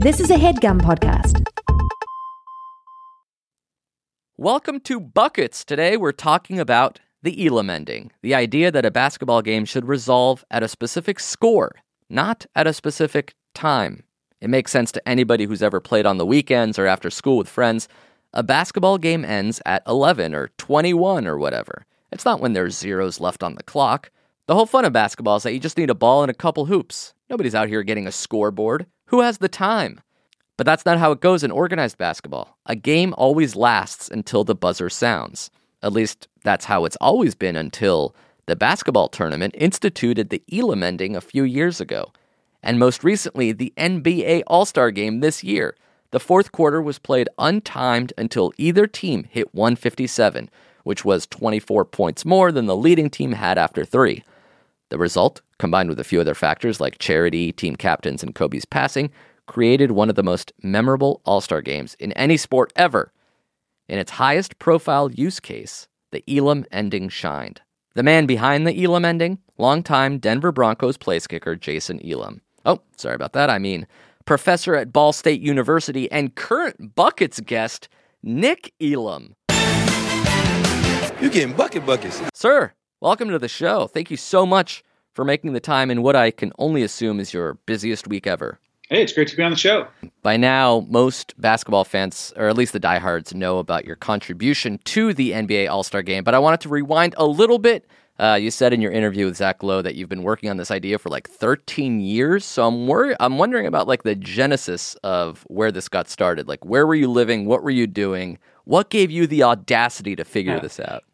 This is a headgum podcast. Welcome to Buckets. Today we're talking about the Elam ending, the idea that a basketball game should resolve at a specific score, not at a specific time. It makes sense to anybody who's ever played on the weekends or after school with friends. A basketball game ends at 11 or 21 or whatever. It's not when there's zeros left on the clock. The whole fun of basketball is that you just need a ball and a couple hoops. Nobody's out here getting a scoreboard. Who has the time? But that's not how it goes in organized basketball. A game always lasts until the buzzer sounds. At least that's how it's always been until the basketball tournament instituted the Elam ending a few years ago. And most recently, the NBA All Star game this year. The fourth quarter was played untimed until either team hit 157, which was 24 points more than the leading team had after three. The result, combined with a few other factors like charity, team captains, and Kobe's passing, created one of the most memorable All Star games in any sport ever. In its highest profile use case, the Elam ending shined. The man behind the Elam ending, longtime Denver Broncos place kicker Jason Elam. Oh, sorry about that. I mean, professor at Ball State University and current Buckets guest, Nick Elam. You getting bucket buckets. Sir, welcome to the show. Thank you so much for making the time in what I can only assume is your busiest week ever. Hey, it's great to be on the show. By now, most basketball fans, or at least the diehards, know about your contribution to the NBA All Star game. But I wanted to rewind a little bit. Uh, you said in your interview with Zach Lowe that you've been working on this idea for like 13 years. So I'm worried. I'm wondering about like the genesis of where this got started. Like, where were you living? What were you doing? What gave you the audacity to figure Yeah. this out?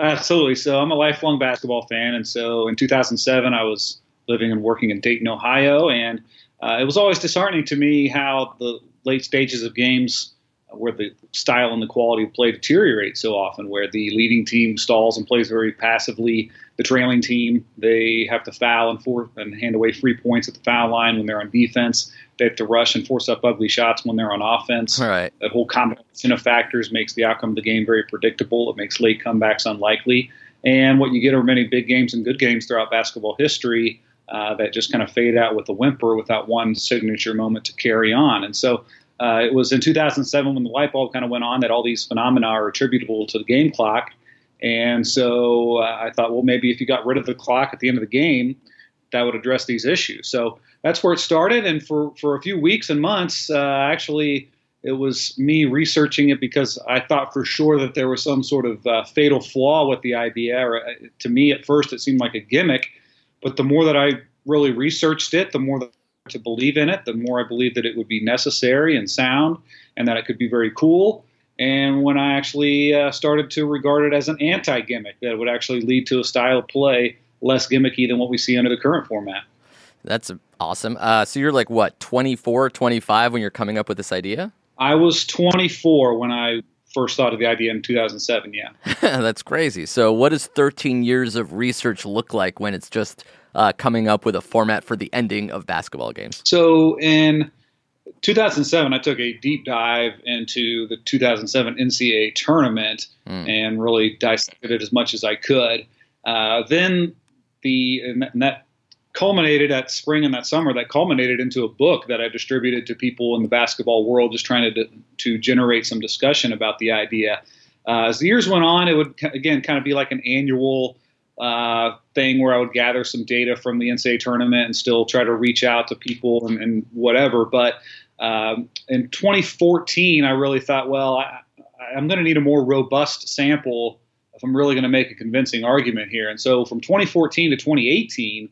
Absolutely. So I'm a lifelong basketball fan, and so in 2007 I was living and working in Dayton, Ohio, and uh, it was always disheartening to me how the late stages of games, where the style and the quality of play deteriorate so often, where the leading team stalls and plays very passively. The trailing team they have to foul and for and hand away free points at the foul line when they're on defense. They have to rush and force up ugly shots when they're on offense. All right. that whole combination of factors makes the outcome of the game very predictable. It makes late comebacks unlikely. And what you get are many big games and good games throughout basketball history uh, that just kind of fade out with a whimper without one signature moment to carry on. And so uh, it was in 2007 when the light bulb kind of went on that all these phenomena are attributable to the game clock. And so uh, I thought, well, maybe if you got rid of the clock at the end of the game, that would address these issues. So that's where it started. And for, for a few weeks and months, uh, actually, it was me researching it because I thought for sure that there was some sort of uh, fatal flaw with the idea. Uh, to me, at first, it seemed like a gimmick. But the more that I really researched it, the more that to believe in it, the more I believed that it would be necessary and sound, and that it could be very cool. And when I actually uh, started to regard it as an anti-gimmick, that would actually lead to a style of play less gimmicky than what we see under the current format. That's awesome. Uh, so you're like what, 24, 25 when you're coming up with this idea? I was 24 when I first thought of the idea in 2007. Yeah. That's crazy. So, what does 13 years of research look like when it's just uh, coming up with a format for the ending of basketball games? So in 2007, I took a deep dive into the 2007 NCAA tournament Mm. and really dissected it as much as I could. Uh, then the and that culminated at spring and that summer. That culminated into a book that I distributed to people in the basketball world, just trying to to generate some discussion about the idea. Uh, as the years went on, it would again kind of be like an annual uh, thing where I would gather some data from the NCAA tournament and still try to reach out to people and, and whatever. But um, in 2014, I really thought, well, I, I'm going to need a more robust sample if I'm really going to make a convincing argument here. And so from 2014 to 2018,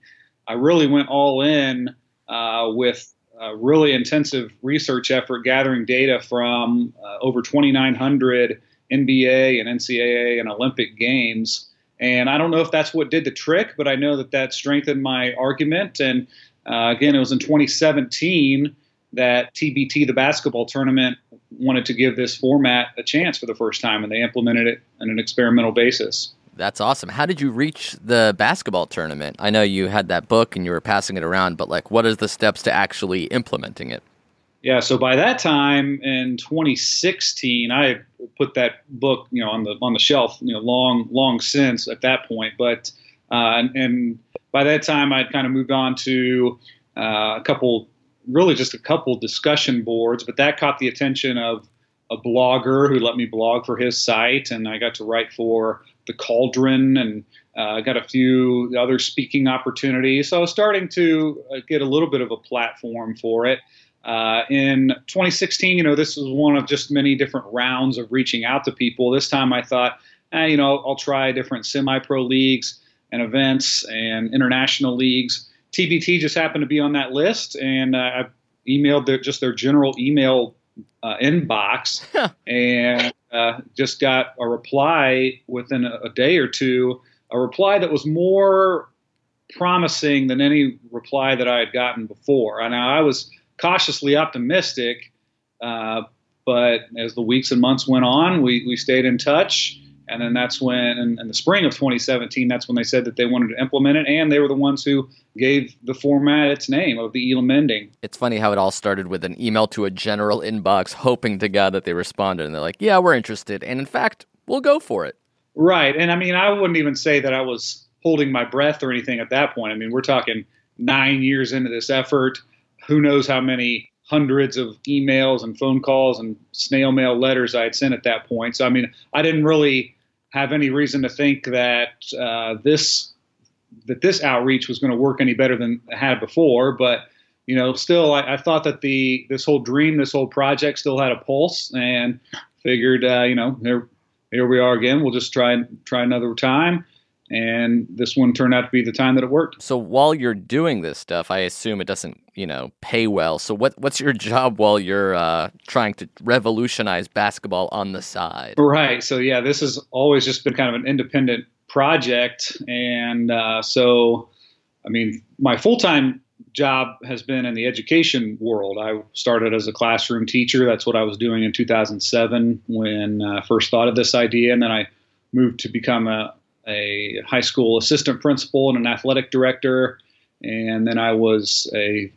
I really went all in uh, with a really intensive research effort gathering data from uh, over 2,900 NBA and NCAA and Olympic games. And I don't know if that's what did the trick, but I know that that strengthened my argument. And uh, again, it was in 2017 that TBT, the basketball tournament, wanted to give this format a chance for the first time, and they implemented it on an experimental basis. That's awesome. How did you reach the basketball tournament? I know you had that book and you were passing it around, but like, what is the steps to actually implementing it? Yeah, so by that time in 2016, I put that book, you know, on the on the shelf, you know, long long since at that point. But uh, and, and by that time, I'd kind of moved on to uh, a couple really just a couple discussion boards, but that caught the attention of a blogger who let me blog for his site, and I got to write for the Cauldron and uh, got a few other speaking opportunities. So I was starting to uh, get a little bit of a platform for it. Uh, in 2016, you know, this was one of just many different rounds of reaching out to people. This time I thought, eh, you know, I'll try different semi pro leagues and events and international leagues. TBT just happened to be on that list, and uh, I emailed their, just their general email uh, inbox and uh, just got a reply within a, a, day or two, a reply that was more promising than any reply that I had gotten before. And I was cautiously optimistic, uh, but as the weeks and months went on, we, we stayed in touch. And then that's when, in, in, the spring of 2017, that's when they said that they wanted to implement it, and they were the ones who gave the format its name of the Elam ending. It's funny how it all started with an email to a general inbox, hoping to God that they responded, and they're like, "Yeah, we're interested," and in fact, we'll go for it. Right, and I mean, I wouldn't even say that I was holding my breath or anything at that point. I mean, we're talking nine years into this effort. Who knows how many hundreds of emails and phone calls and snail mail letters I had sent at that point. So, I mean, I didn't really have any reason to think that uh, this that this outreach was going to work any better than it had before. But you know, still, I, I, thought that the this whole dream, this whole project, still had a pulse, and figured, uh, you know, here here we are again. We'll just try try another time and this one turned out to be the time that it worked. So while you're doing this stuff, I assume it doesn't, you know, pay well. So what what's your job while you're uh, trying to revolutionize basketball on the side? Right. So yeah, this has always just been kind of an independent project, and uh, so I mean, my full time job has been in the education world. I started as a classroom teacher. That's what I was doing in 2007 when I first thought of this idea, and then I moved to become a a high school assistant principal and an athletic director. And then I was a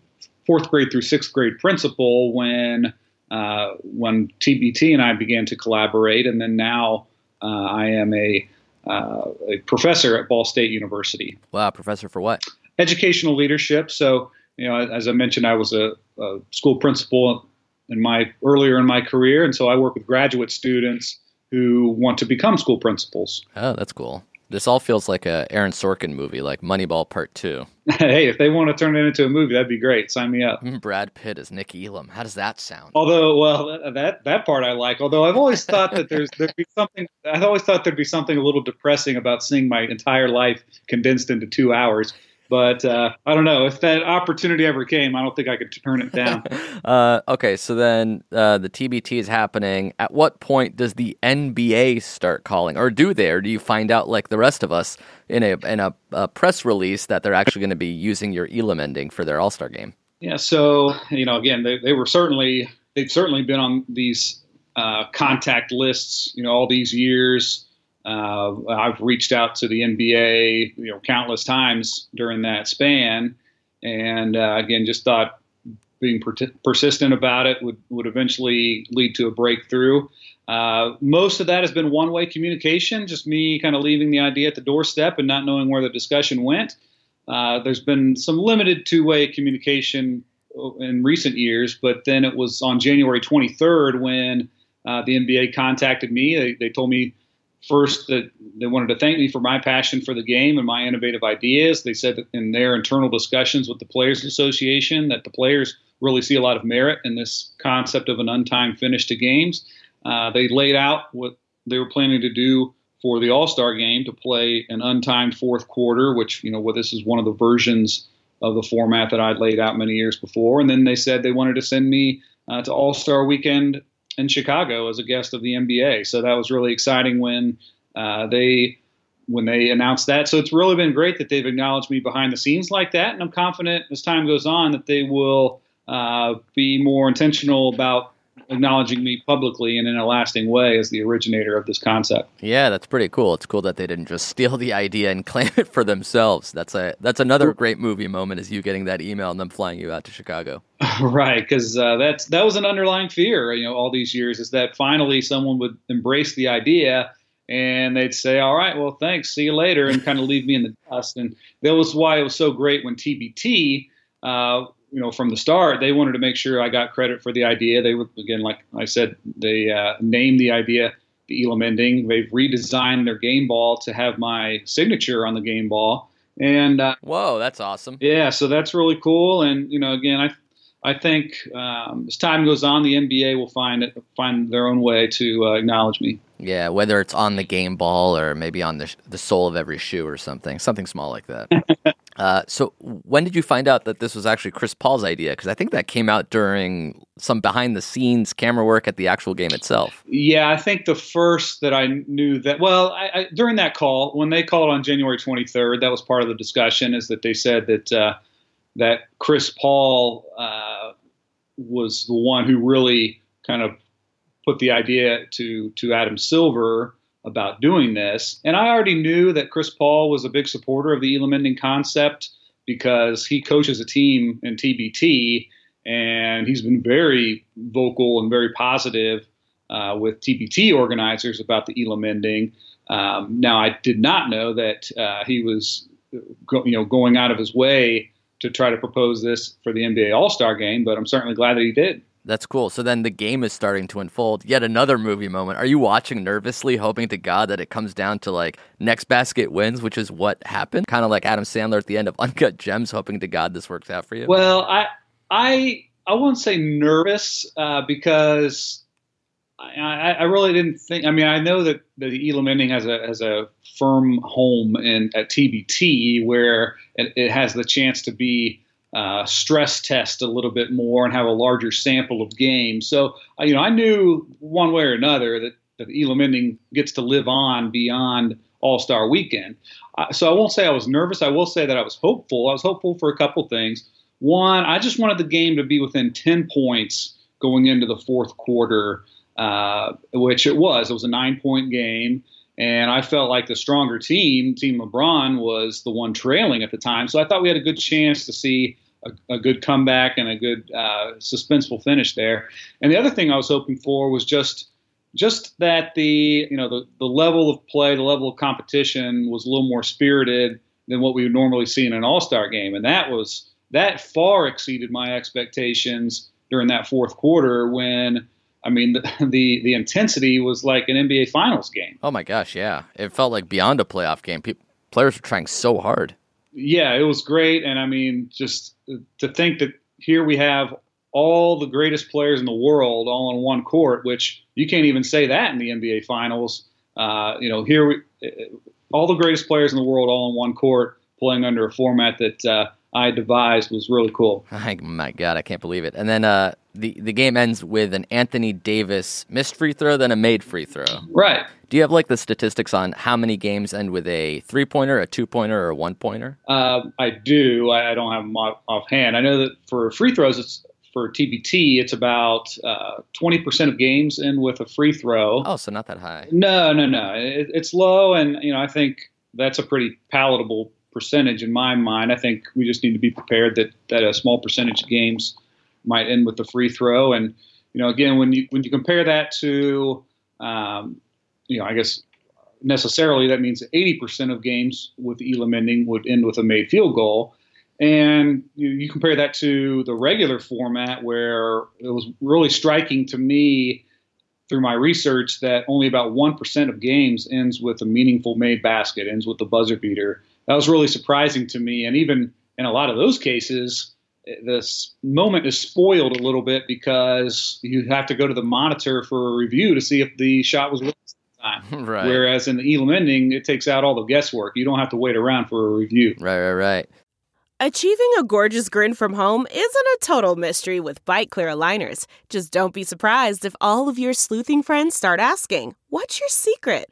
fourth grade through sixth grade principal when uh, when TBT and I began to collaborate. And then now uh, I am a uh, a professor at Ball State University. Wow, professor for what? Educational leadership. So you know, as I mentioned, I was a, a school principal in my earlier in my career, and so I work with graduate students who want to become school principals. Oh, that's cool. This all feels like a Aaron Sorkin movie, like Moneyball Part Two. hey, if they want to turn it into a movie, that'd be great. Sign me up. Brad Pitt as Nick Elam. How does that sound? Although, well, that that part I like. Although I've always thought that there's there'd be something. I've always thought there'd be something a little depressing about seeing my entire life condensed into two hours. But uh, I don't know if that opportunity ever came. I don't think I could turn it down. uh, okay, so then uh, the TBT is happening. At what point does the NBA start calling, or do they, or do you find out like the rest of us in a in a, a press release that they're actually going to be using your Elam ending for their All Star game? Yeah. So you know, again, they, they were certainly they've certainly been on these uh, contact lists. You know, all these years. Uh, I've reached out to the NBA, you know, countless times during that span, and uh, again, just thought being per- persistent about it would would eventually lead to a breakthrough. Uh, most of that has been one-way communication, just me kind of leaving the idea at the doorstep and not knowing where the discussion went. Uh, there's been some limited two-way communication in recent years, but then it was on January 23rd when uh, the NBA contacted me. They, they told me first that they wanted to thank me for my passion for the game and my innovative ideas. They said that in their internal discussions with the Players Association that the players really see a lot of merit in this concept of an untimed finish to games. Uh, they laid out what they were planning to do for the All Star game to play an untimed fourth quarter, which you know, well, this is one of the versions of the format that I'd laid out many years before. And then they said they wanted to send me uh, to All Star Weekend in Chicago as a guest of the NBA. So that was really exciting when uh, they when they announced that. So it's really been great that they've acknowledged me behind the scenes like that, and I'm confident as time goes on that they will uh, be more intentional about acknowledging me publicly and in a lasting way as the originator of this concept. Yeah, that's pretty cool. It's cool that they didn't just steal the idea and claim it for themselves. That's a that's another great movie moment is you getting that email and them flying you out to Chicago. right, because uh, that's that was an underlying fear, you know, all these years is that finally someone would embrace the idea and they'd say, "All right, well, thanks, see you later," and kind of leave me in the dust. And that was why it was so great when TBT uh, you know, from the start, they wanted to make sure I got credit for the idea. They were again, like I said, they uh, named the idea the Elam ending. They've redesigned their game ball to have my signature on the game ball. And uh, whoa, that's awesome! Yeah, so that's really cool. And you know, again, I I think um, as time goes on, the NBA will find it, find their own way to uh, acknowledge me. Yeah, whether it's on the game ball or maybe on the the sole of every shoe or something, something small like that. uh, so, when did you find out that this was actually Chris Paul's idea? Because I think that came out during some behind the scenes camera work at the actual game itself. Yeah, I think the first that I knew that well, I, I, during that call when they called on January 23rd, that was part of the discussion. Is that they said that uh, that Chris Paul uh, was the one who really kind of put the idea to to Adam Silver about doing this. And I already knew that Chris Paul was a big supporter of the Elam ending concept because he coaches a team in TBT and he's been very vocal and very positive uh, with TBT organizers about the Elam ending. Um, now, I did not know that uh, he was, go, you know, going out of his way to try to propose this for the NBA All Star Game, but I'm certainly glad that he did. That's cool. So then the game is starting to unfold. Yet another movie moment. Are you watching nervously, hoping to God that it comes down to like next basket wins, which is what happened? Kind of like Adam Sandler at the end of Uncut Gems, hoping to God this works out for you. Well, I I I won't say nervous uh, because I, I, really didn't think. I mean, I know that, the Elam ending has a has a firm home in at TBT where it, it has the chance to be uh, stress test a little bit more and have a larger sample of games. So, you know, I knew one way or another that, that Elam ending gets to live on beyond All Star Weekend. Uh, so I won't say I was nervous. I will say that I was hopeful. I was hopeful for a couple things. One, I just wanted the game to be within 10 points going into the fourth quarter, uh, which it was. It was a nine point game. And I felt like the stronger team, Team LeBron, was the one trailing at the time. So I thought we had a good chance to see a, a good comeback and a good uh, suspenseful finish there. And the other thing I was hoping for was just just that the you know the, the level of play, the level of competition was a little more spirited than what we would normally see in an All Star game, and that was that far exceeded my expectations during that fourth quarter when I mean, the, the, the intensity was like an NBA Finals game. Oh my gosh, yeah, it felt like beyond a playoff game. People, players were trying so hard. Yeah, it was great, and I mean, just to think that here we have all the greatest players in the world all on one court, which you can't even say that in the NBA Finals. Uh, you know, here we, all the greatest players in the world all on one court playing under a format that uh, I devised was really cool. My God, I can't believe it. And then uh, the the game ends with an Anthony Davis missed free throw, then a made free throw. Right. Do you have like the statistics on how many games end with a three pointer, a two pointer, or a one pointer? Uh, I do. I, I, don't have them off, offhand. I know that for free throws, it's for TBT, it's about uh, twenty percent of games end with a free throw. Oh, so not that high. No, no, no. It, it's low, and you know I think that's a pretty palatable percentage in my mind. I think we just need to be prepared that that a small percentage of games might end with the free throw. And you know, again, when you when you compare that to, um, you know, I guess necessarily that means 80% of games with Elam ending would end with a made field goal. And you, you compare that to the regular format, where it was really striking to me through my research that only about 1% of games ends with a meaningful made basket, ends with the buzzer beater that was really surprising to me. And even in a lot of those cases, this moment is spoiled a little bit because you have to go to the monitor for a review to see if the shot was time. right. Whereas in the Elam ending, it takes out all the guesswork. You don't have to wait around for a review. Right, right, right. Achieving a gorgeous grin from home isn't a total mystery with Byte clear aligners. Just don't be surprised if all of your sleuthing friends start asking, "What's your secret?"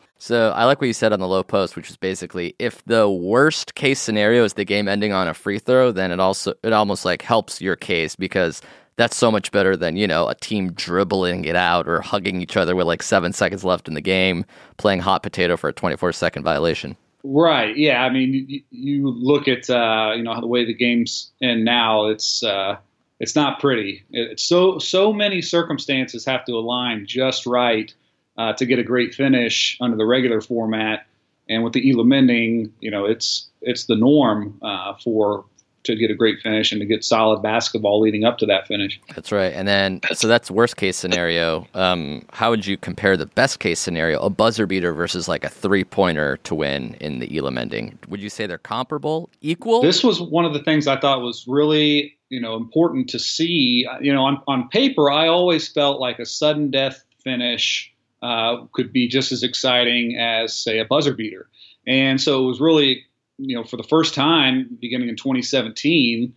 So I like what you said on the Lowe Post, which is basically if the worst case scenario is the game ending on a free throw, then it also it almost like helps your case because that's so much better than you know a team dribbling it out or hugging each other with like seven seconds left in the game, playing hot potato for a 24 second violation. Right. Yeah. I mean, you, you look at uh, you know the way the game's in now. It's uh, it's not pretty. It's so so many circumstances have to align just right uh, to get a great finish under the regular format. And with the Elam ending, you know, it's it's the norm uh, for to get a great finish and to get solid basketball leading up to that finish. That's right. And then, so that's worst case scenario. Um, how would you compare the best case scenario, a buzzer beater versus like a three pointer to win in the Elam ending? Would you say they're comparable, equal? This was one of the things I thought was really, you know, important to see. You know, on, on paper, I always felt like a sudden death finish uh, could be just as exciting as, say, a buzzer beater. And so it was really you know, for the first time, beginning in 2017,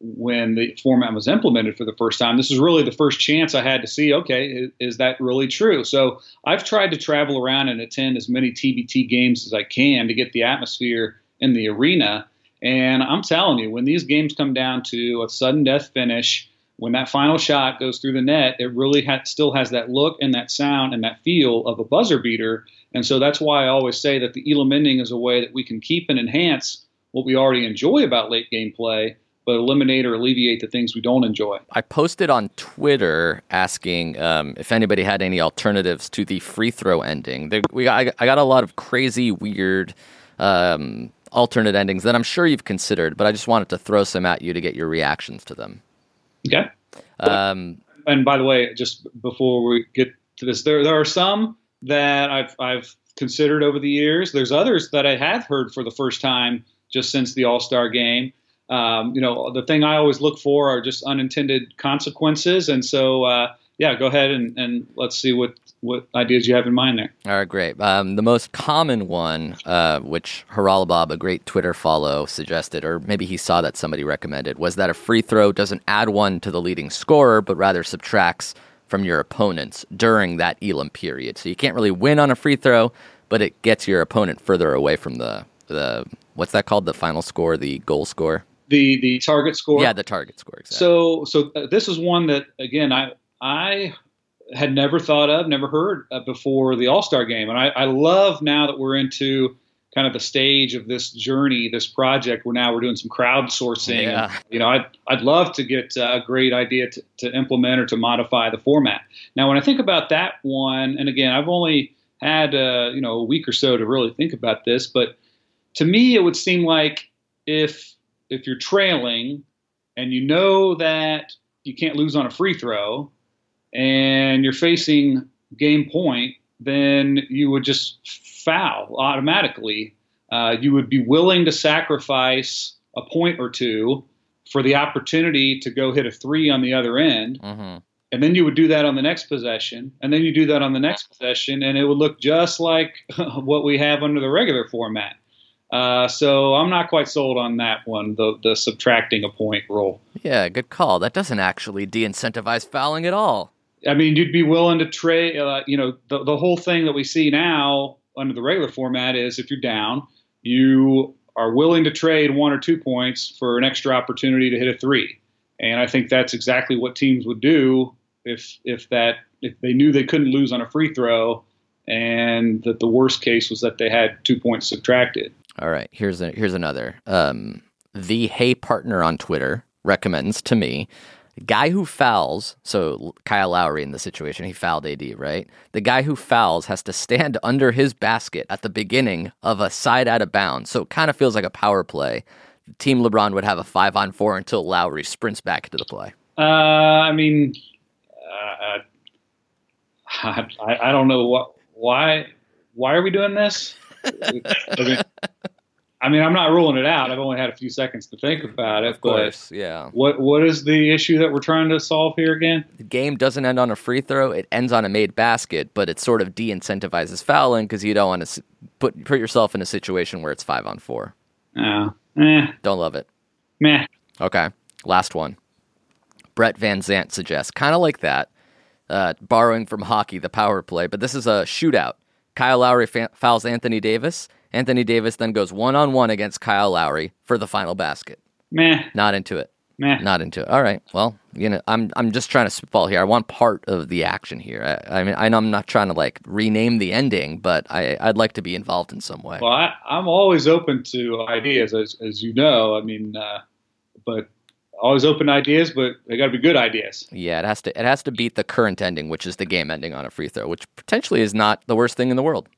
when the format was implemented for the first time, this is really the first chance I had to see, okay, is, is, that really true? So I've tried to travel around and attend as many TBT games as I can to get the atmosphere in the arena. And I'm telling you, when these games come down to a sudden death finish, when that final shot goes through the net, it really ha- still has that look and that sound and that feel of a buzzer beater. And so that's why I always say that the Elam ending is a way that we can keep and enhance what we already enjoy about late game play, but eliminate or alleviate the things we don't enjoy. I posted on Twitter asking um, if anybody had any alternatives to the free throw ending. They, we I, I, got a lot of crazy, weird um, alternate endings that I'm sure you've considered, but I just wanted to throw some at you to get your reactions to them. Okay. Um, and by the way, just before we get to this, there there are some that I've I've considered over the years. There's others that I have heard for the first time just since the All Star game. Um, you know, the thing I always look for are just unintended consequences, and so uh, yeah, go ahead and, and let's see what what ideas you have in mind there. All right, great. Um, the most common one, uh, which Haralabob, a great Twitter follow, suggested, or maybe he saw that somebody recommended, was that a free throw doesn't add one to the leading scorer, but rather subtracts from your opponents during that Elam period. So you can't really win on a free throw, but it gets your opponent further away from the the what's that called? The final score, the goal score. The the target score. Yeah, the target score. Exactly. So so uh, this is one that again I I had never thought of, never heard uh, before the All Star game, and I, I love now that we're into kind of the stage of this journey, this project, where now we're doing some crowdsourcing. Yeah. And, you know, I'd, I'd love to get a great idea to, to implement or to modify the format. Now, when I think about that one, and again, I've only had, uh, you know, a week or so to really think about this, but to me, it would seem like if, if you're trailing and you know that you can't lose on a free throw and you're facing game point, then you would just foul automatically. Uh, you would be willing to sacrifice a point or two for the opportunity to go hit a three on the other end. Mm-hmm. And then you would do that on the next possession. And then you do that on the next possession. And it would look just like what we have under the regular format. Uh, so I'm not quite sold on that one, the, the subtracting a point rule. Yeah, good call. That doesn't actually de incentivize fouling at all. I mean, you'd be willing to trade, uh, you know, the, the whole thing that we see now under the regular format is if you're down, you are willing to trade one or two points for an extra opportunity to hit a three. And I think that's exactly what teams would do if if that if they knew they couldn't lose on a free throw and that the worst case was that they had two points subtracted. All right, here's a, here's another. Um, the Hey Partner on Twitter recommends to me guy who fouls, so Kyle Lowry in the situation, he fouled AD, right? The guy who fouls has to stand under his basket at the beginning of a side out of bounds. So it kind of feels like a power play. Team LeBron would have a five on four until Lowry sprints back into the play. Uh, I mean, uh, I, I don't know what why why are we doing this? I mean, I mean, I'm not ruling it out. I've only had a few seconds to think about it. Of course, yeah. What What is the issue that we're trying to solve here again? The game doesn't end on a free throw; it ends on a made basket, but it sort of de-incentivizes fouling because you don't want to put put yourself in a situation where it's five on four. Oh, eh. Don't love it. Meh. Okay, last one. Brett Van Zant suggests kind of like that, uh, borrowing from hockey, the power play, but this is a shootout. Kyle Lowry fa- fouls Anthony Davis. Anthony Davis then goes one on one against Kyle Lowry for the final basket. Meh. Not into it. Meh. Not into it. All right. Well, you know, I'm I'm just trying to spitball here. I want part of the action here. I, I mean, I know I'm not trying to like rename the ending, but I I'd like to be involved in some way. Well, I, I'm always open to ideas, as as you know. I mean, uh, but always open to ideas, but they got to be good ideas. Yeah, it has to it has to beat the current ending, which is the game ending on a free throw, which potentially is not the worst thing in the world.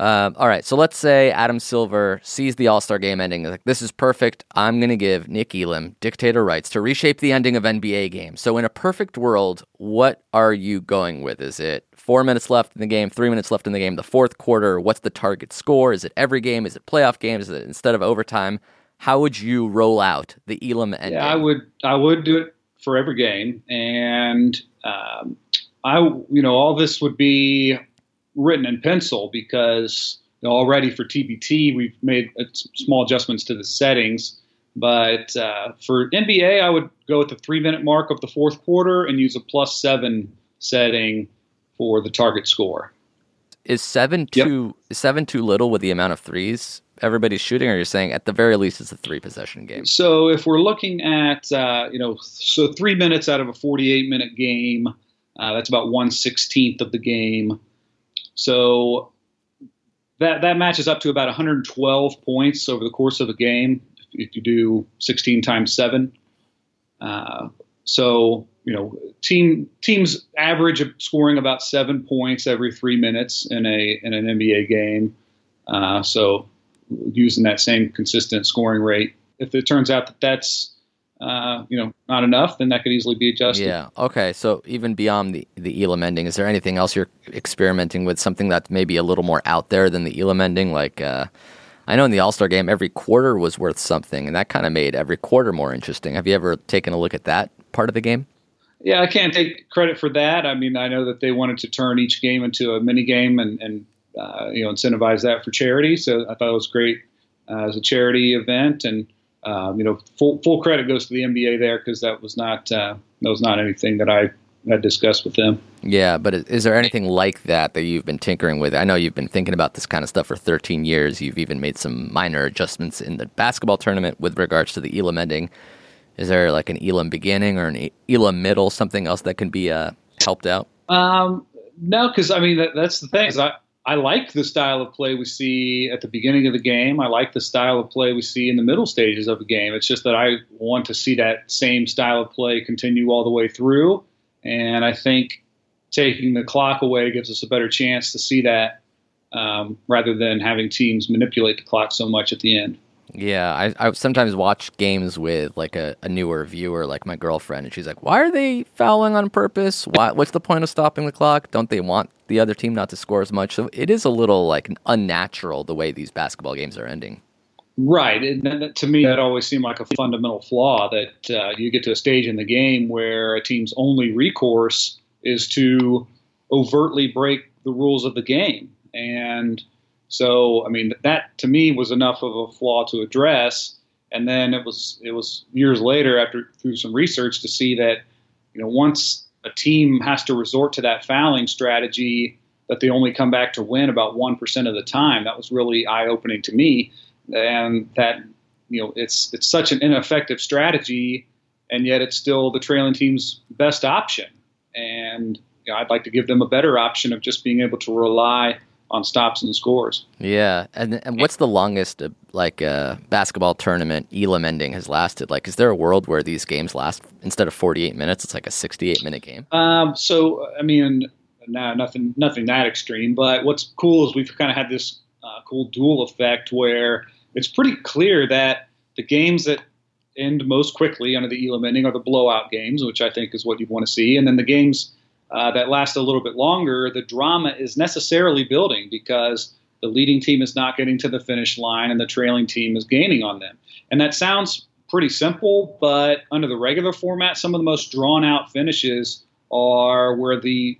Um, all right, so let's say Adam Silver sees the All Star game ending. Like, this is perfect. I'm going to give Nick Elam dictator rights to reshape the ending of NBA games. So, in a perfect world, what are you going with? Is it four minutes left in the game, three minutes left in the game, the fourth quarter? What's the target score? Is it every game? Is it playoff games? Is it instead of overtime? How would you roll out the Elam ending? Yeah, I would. I would do it for every game, and um, I, you know, all this would be written in pencil because you know, already for TBT we've made small adjustments to the settings. But uh, for NBA, I would go with the three minute mark of the fourth quarter and use a plus seven setting for the target score. Is seven too yep. is seven too little with the amount of threes everybody's shooting, or you're saying at the very least it's a three possession game? So if we're looking at uh, you know so three minutes out of a 48 minute game, uh, that's about one sixteenth of the game. So that that matches up to about 112 points over the course of a game if you do 16 times seven. Uh, so you know, team teams average scoring about seven points every three minutes in a in an NBA game. Uh, so using that same consistent scoring rate, if it turns out that that's uh, you know, not enough, then that could easily be adjusted. Yeah. Okay. So even beyond the the Elam ending, is there anything else you're experimenting with? Something that's maybe a little more out there than the Elam ending? Like, uh, I know in the All Star game, every quarter was worth something, and that kind of made every quarter more interesting. Have you ever taken a look at that part of the game? Yeah, I can't take credit for that. I mean, I know that they wanted to turn each game into a mini game and, and uh, you know incentivize that for charity. So I thought it was great uh, as a charity event and um, you know, full full credit goes to the NBA there because that was not uh, that was not anything that I had discussed with them. Yeah, but is there anything like that that you've been tinkering with? I know you've been thinking about this kind of stuff for 13 years. You've even made some minor adjustments in the basketball tournament with regards to the Elam ending. Is there like an Elam beginning or an Elam middle, something else that can be uh, helped out? Um, no, because I mean that, that's the thing. I I like the style of play we see at the beginning of the game. I like the style of play we see in the middle stages of the game. It's just that I want to see that same style of play continue all the way through. And I think taking the clock away gives us a better chance to see that um, rather than having teams manipulate the clock so much at the end. Yeah, I, I sometimes watch games with like a, a newer viewer, like my girlfriend, and she's like, "Why are they fouling on purpose? Why, what's the point of stopping the clock? Don't they want the other team not to score as much?" So it is a little like unnatural the way these basketball games are ending. Right, and to me, that always seemed like a fundamental flaw that uh, you get to a stage in the game where a team's only recourse is to overtly break the rules of the game, and so, I mean, that to me was enough of a flaw to address. And then it was it was years later, after through some research, to see that you know once a team has to resort to that fouling strategy, that they only come back to win about one percent of the time. That was really eye opening to me, and that you know it's it's such an ineffective strategy, and yet it's still the trailing team's best option. And you know, I'd like to give them a better option of just being able to rely on stops and scores. Yeah, and and what's the longest uh, like uh, basketball tournament Elam ending has lasted? Like, is there a world where these games last instead of forty eight minutes, it's like a sixty eight minute game? Um, so I mean, nah, nothing nothing that extreme. But what's cool is we've kind of had this uh, cool dual effect where it's pretty clear that the games that end most quickly under the Elam ending are the blowout games, which I think is what you'd want to see, and then the games uh, that last a little bit longer, the drama is necessarily building because the leading team is not getting to the finish line and the trailing team is gaining on them. And that sounds pretty simple, but under the regular format, some of the most drawn out finishes are where the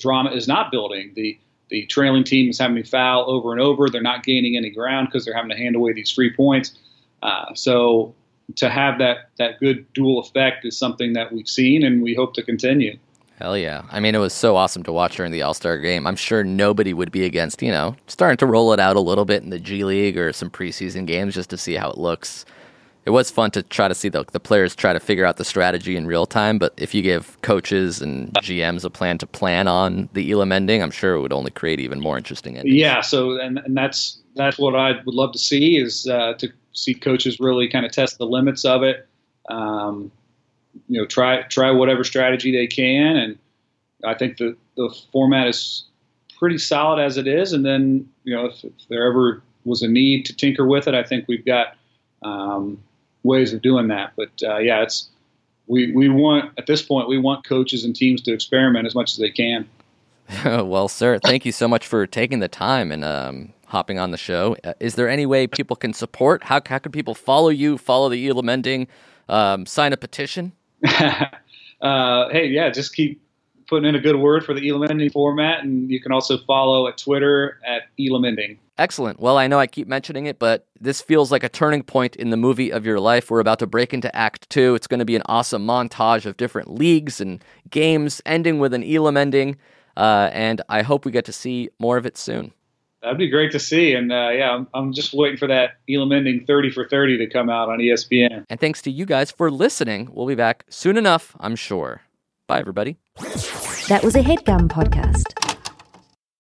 drama is not building. The the trailing team is having to foul over and over. They're not gaining any ground because they're having to hand away these free points. Uh, so to have that that good dual effect is something that we've seen and we hope to continue. Hell yeah. I mean, it was so awesome to watch during the All Star game. I'm sure nobody would be against, you know, starting to roll it out a little bit in the G League or some preseason games just to see how it looks. It was fun to try to see the, the players try to figure out the strategy in real time, but if you give coaches and GMs a plan to plan on the Elam ending, I'm sure it would only create even more interesting endings. Yeah, so and, and that's that's what I would love to see is uh, to see coaches really kind of test the limits of it. Um, you know, try try whatever strategy they can, and I think the the format is pretty solid as it is. And then you know, if, if there ever was a need to tinker with it, I think we've got um, ways of doing that. But uh, yeah, it's we we want at this point we want coaches and teams to experiment as much as they can. well, sir, thank you so much for taking the time and um, hopping on the show. Uh, is there any way people can support? How, how can people follow you, follow the Elam ending, um, sign a petition? uh, hey, yeah, just keep putting in a good word for the Elam ending format, and you can also follow at Twitter at Elam ending. Excellent. Well, I know I keep mentioning it, but this feels like a turning point in the movie of your life. We're about to break into Act Two. It's going to be an awesome montage of different leagues and games, ending with an Elam ending. Uh, and I hope we get to see more of it soon. That'd be great to see. And uh, yeah, I'm, I'm just waiting for that Elam ending 30 for 30 to come out on ESPN. And thanks to you guys for listening. We'll be back soon enough, I'm sure. Bye, everybody. That was a headgum podcast.